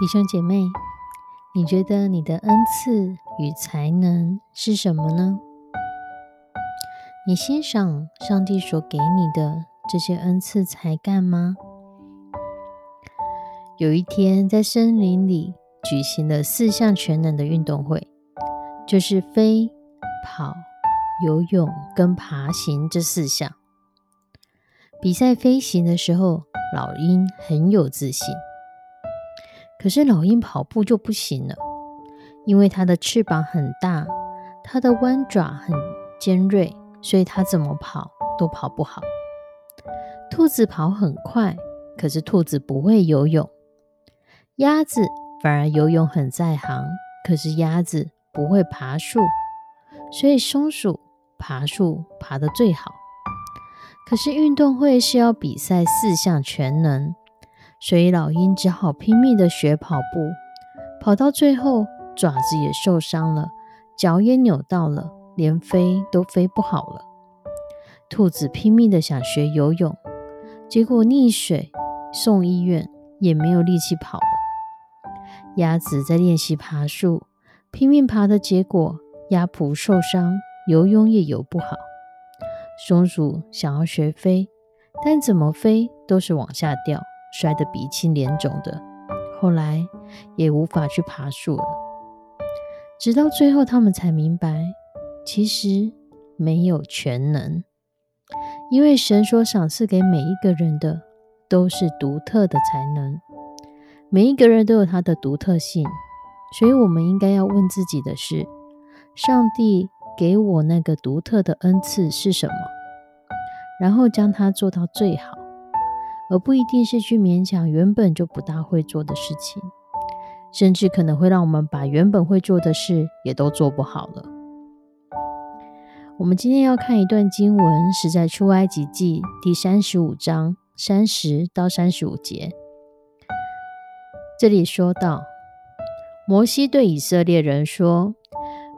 弟兄姐妹，你觉得你的恩赐与才能是什么呢？你欣赏上帝所给你的这些恩赐才干吗？有一天，在森林里举行了四项全能的运动会，就是飞、跑、游泳跟爬行这四项。比赛飞行的时候，老鹰很有自信。可是老鹰跑步就不行了，因为它的翅膀很大，它的弯爪很尖锐，所以它怎么跑都跑不好。兔子跑很快，可是兔子不会游泳。鸭子反而游泳很在行，可是鸭子不会爬树，所以松鼠爬树爬得最好。可是运动会是要比赛四项全能。所以老鹰只好拼命的学跑步，跑到最后爪子也受伤了，脚也扭到了，连飞都飞不好了。兔子拼命的想学游泳，结果溺水送医院也没有力气跑了。鸭子在练习爬树，拼命爬的结果鸭蹼受伤，游泳也游不好。松鼠想要学飞，但怎么飞都是往下掉。摔得鼻青脸肿的，后来也无法去爬树了。直到最后，他们才明白，其实没有全能，因为神所赏赐给每一个人的都是独特的才能，每一个人都有他的独特性。所以，我们应该要问自己的是：上帝给我那个独特的恩赐是什么？然后将它做到最好。而不一定是去勉强原本就不大会做的事情，甚至可能会让我们把原本会做的事也都做不好了。我们今天要看一段经文，是在出埃及记第三十五章三十到三十五节。这里说到，摩西对以色列人说：“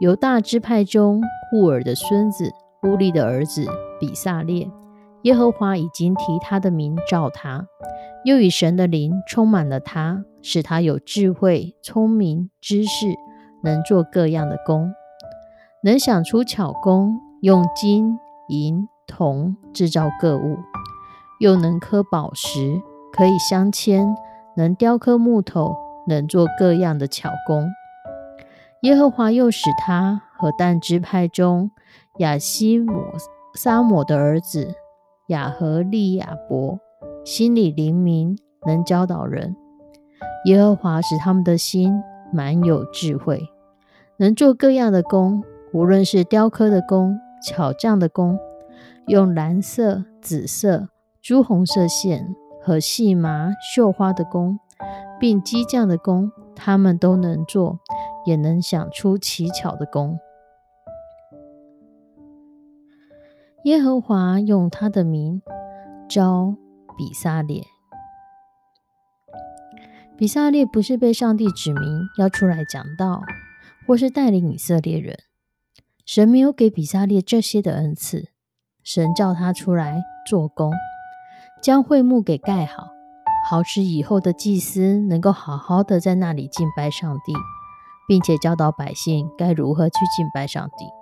犹大支派中户尔的孙子乌利的儿子比萨列。”耶和华已经提他的名召他，又以神的灵充满了他，使他有智慧、聪明、知识，能做各样的工，能想出巧工，用金银铜制造各物，又能刻宝石，可以镶嵌，能雕刻木头，能做各样的巧工。耶和华又使他和但支派中亚西姆撒摩的儿子。雅和利亚伯心里灵敏，能教导人。耶和华使他们的心满有智慧，能做各样的工，无论是雕刻的工、巧匠的工，用蓝色、紫色、朱红色线和细麻绣花的工，并机匠的工，他们都能做，也能想出奇巧的工。耶和华用他的名招比萨列。比萨列不是被上帝指明要出来讲道，或是带领以色列人。神没有给比萨列这些的恩赐。神叫他出来做工，将会幕给盖好，好使以后的祭司能够好好的在那里敬拜上帝，并且教导百姓该如何去敬拜上帝。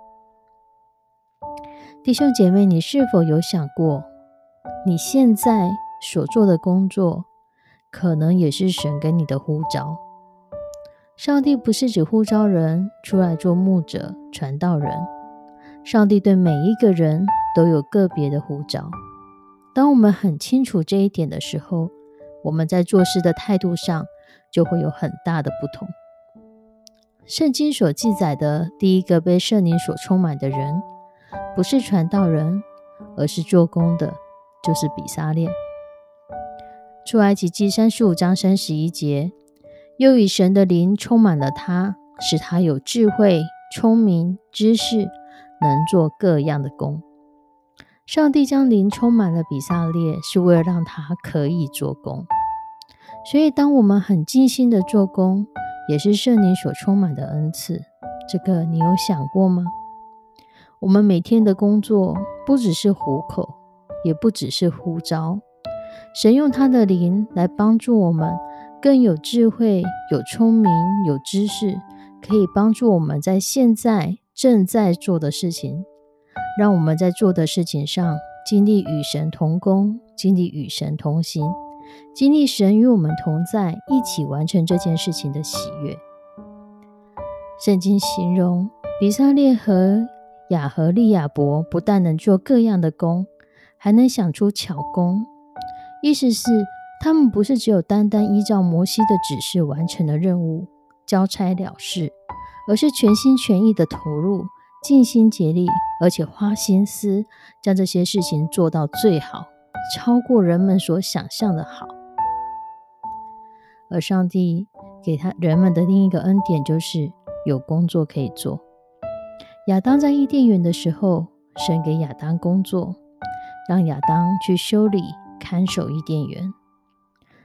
弟兄姐妹，你是否有想过，你现在所做的工作，可能也是神给你的呼召？上帝不是只呼召人出来做牧者、传道人，上帝对每一个人都有个别的呼召。当我们很清楚这一点的时候，我们在做事的态度上就会有很大的不同。圣经所记载的第一个被圣灵所充满的人，不是传道人，而是做工的，就是比撒列。出埃及记三十五章三十一节，又以神的灵充满了他，使他有智慧、聪明、知识，能做各样的工。上帝将灵充满了比撒列，是为了让他可以做工。所以，当我们很尽心的做工，也是圣灵所充满的恩赐。这个你有想过吗？我们每天的工作不只是糊口，也不只是呼召。神用他的灵来帮助我们，更有智慧、有聪明、有知识，可以帮助我们在现在正在做的事情，让我们在做的事情上经历与神同工，经历与神同行。经历神与我们同在，一起完成这件事情的喜悦。圣经形容比萨列和亚和利亚伯不但能做各样的工，还能想出巧工。意思是，他们不是只有单单依照摩西的指示完成了任务，交差了事，而是全心全意的投入，尽心竭力，而且花心思将这些事情做到最好。超过人们所想象的好，而上帝给他人们的另一个恩典就是有工作可以做。亚当在伊甸园的时候，神给亚当工作，让亚当去修理、看守伊甸园。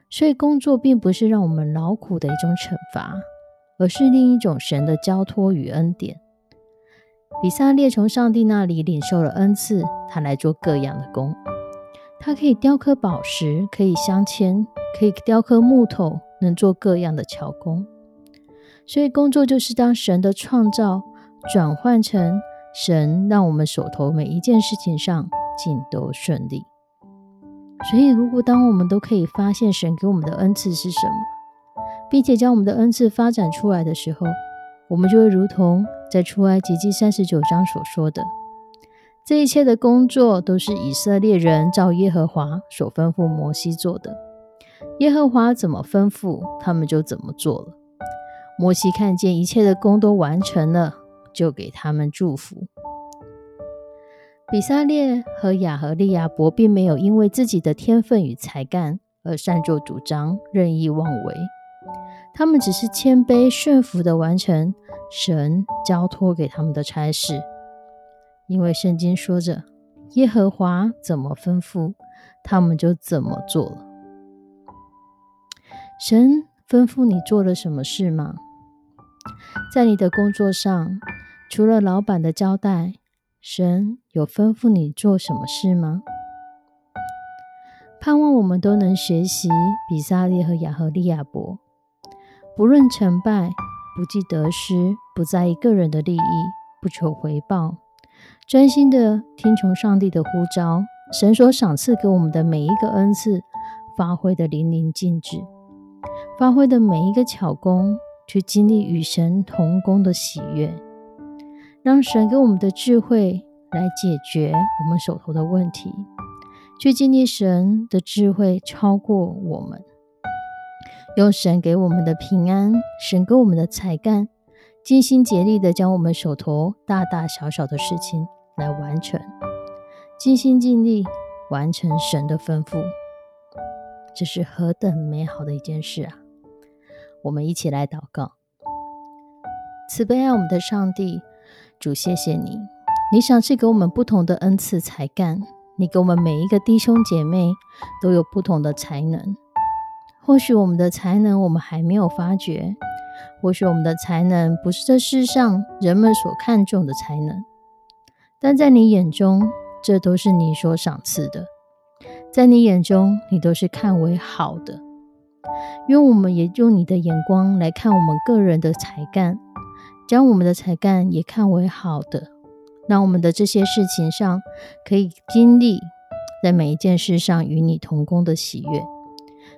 所以，工作并不是让我们劳苦的一种惩罚，而是另一种神的交托与恩典。比萨列从上帝那里领受了恩赐，他来做各样的工。他可以雕刻宝石，可以镶嵌，可以雕刻木头，能做各样的巧工。所以工作就是当神的创造转换成神让我们手头每一件事情上尽都顺利。所以，如果当我们都可以发现神给我们的恩赐是什么，并且将我们的恩赐发展出来的时候，我们就会如同在出埃及记三十九章所说的。这一切的工作都是以色列人照耶和华所吩咐摩西做的。耶和华怎么吩咐，他们就怎么做了。摩西看见一切的工都完成了，就给他们祝福。比萨列和亚和利亚伯并没有因为自己的天分与才干而擅作主张、任意妄为，他们只是谦卑顺服的完成神交托给他们的差事。因为圣经说着，耶和华怎么吩咐，他们就怎么做了。神吩咐你做了什么事吗？在你的工作上，除了老板的交代，神有吩咐你做什么事吗？盼望我们都能学习比萨列和亚和利亚伯，不论成败，不计得失，不在意个人的利益，不求回报。专心的听从上帝的呼召，神所赏赐给我们的每一个恩赐，发挥的淋漓尽致，发挥的每一个巧工，去经历与神同工的喜悦，让神给我们的智慧来解决我们手头的问题，去经历神的智慧超过我们，用神给我们的平安，神给我们的才干。尽心竭力的将我们手头大大小小的事情来完成，尽心尽力完成神的吩咐，这是何等美好的一件事啊！我们一起来祷告：慈悲爱我们的上帝，主，谢谢你，你赏赐给我们不同的恩赐才干，你给我们每一个弟兄姐妹都有不同的才能。或许我们的才能我们还没有发觉。或许我们的才能不是这世上人们所看重的才能，但在你眼中，这都是你所赏赐的。在你眼中，你都是看为好的。愿我们也用你的眼光来看我们个人的才干，将我们的才干也看为好的，让我们的这些事情上可以经历在每一件事上与你同工的喜悦。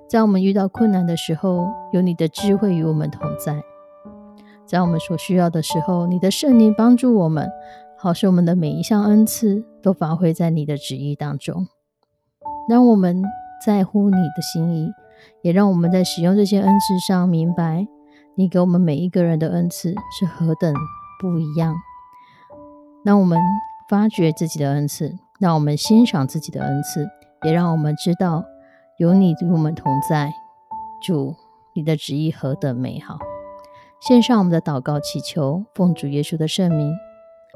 在我们遇到困难的时候，有你的智慧与我们同在。在我们所需要的时候，你的圣灵帮助我们，好使我们的每一项恩赐都发挥在你的旨意当中。让我们在乎你的心意，也让我们在使用这些恩赐上明白，你给我们每一个人的恩赐是何等不一样。让我们发掘自己的恩赐，让我们欣赏自己的恩赐，也让我们知道有你与我们同在。主，你的旨意何等美好！献上我们的祷告，祈求奉主耶稣的圣名，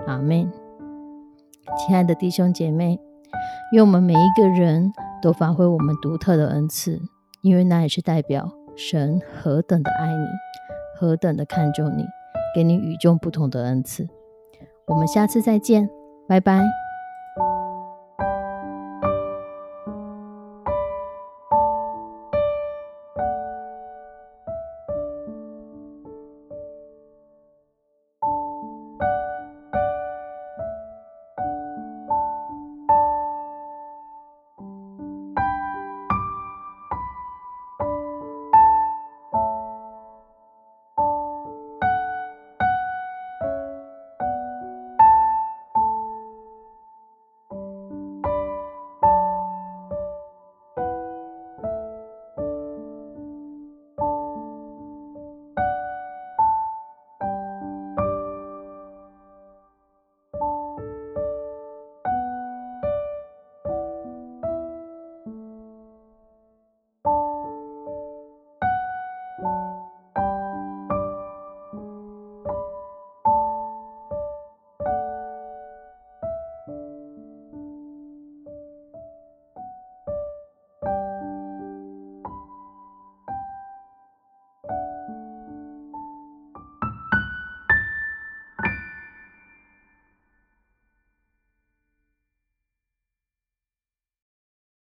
阿门。亲爱的弟兄姐妹，愿我们每一个人都发挥我们独特的恩赐，因为那也是代表神何等的爱你，何等的看重你，给你与众不同的恩赐。我们下次再见，拜拜。